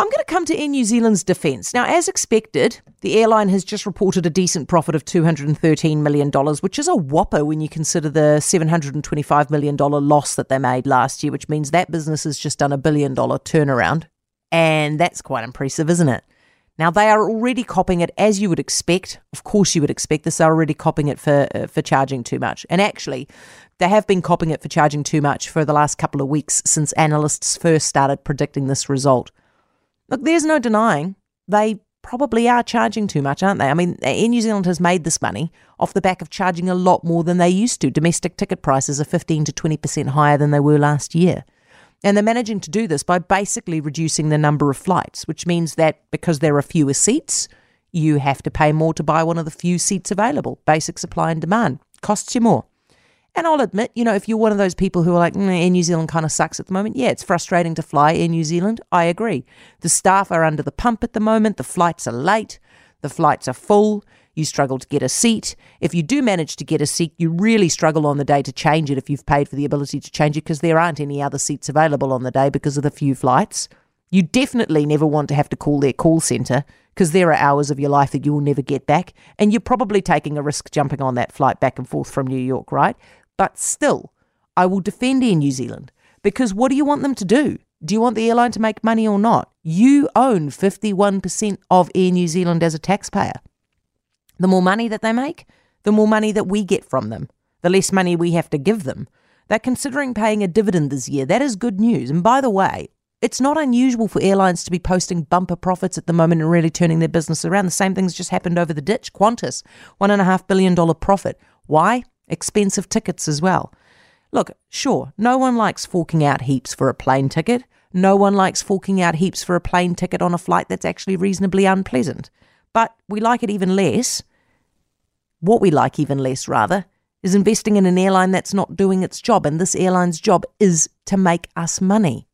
I'm going to come to Air New Zealand's defence. Now, as expected, the airline has just reported a decent profit of $213 million, which is a whopper when you consider the $725 million loss that they made last year, which means that business has just done a billion dollar turnaround. And that's quite impressive, isn't it? Now they are already copping it as you would expect. Of course, you would expect this. They're already copping it for uh, for charging too much. And actually, they have been copping it for charging too much for the last couple of weeks since analysts first started predicting this result. Look, there's no denying they probably are charging too much, aren't they? I mean, Air New Zealand has made this money off the back of charging a lot more than they used to. Domestic ticket prices are 15 to 20% higher than they were last year. And they're managing to do this by basically reducing the number of flights, which means that because there are fewer seats, you have to pay more to buy one of the few seats available. Basic supply and demand costs you more. And I'll admit, you know, if you're one of those people who are like, mm, Air New Zealand kind of sucks at the moment, yeah, it's frustrating to fly Air New Zealand. I agree. The staff are under the pump at the moment. The flights are late. The flights are full. You struggle to get a seat. If you do manage to get a seat, you really struggle on the day to change it if you've paid for the ability to change it because there aren't any other seats available on the day because of the few flights. You definitely never want to have to call their call centre because there are hours of your life that you will never get back. And you're probably taking a risk jumping on that flight back and forth from New York, right? But still, I will defend Air New Zealand because what do you want them to do? Do you want the airline to make money or not? You own 51% of Air New Zealand as a taxpayer. The more money that they make, the more money that we get from them, the less money we have to give them. They're considering paying a dividend this year. That is good news. And by the way, it's not unusual for airlines to be posting bumper profits at the moment and really turning their business around. The same thing's just happened over the ditch. Qantas, $1.5 billion profit. Why? expensive tickets as well. Look, sure, no one likes forking out heaps for a plane ticket. No one likes forking out heaps for a plane ticket on a flight that's actually reasonably unpleasant. But we like it even less. What we like even less, rather, is investing in an airline that's not doing its job. And this airline's job is to make us money.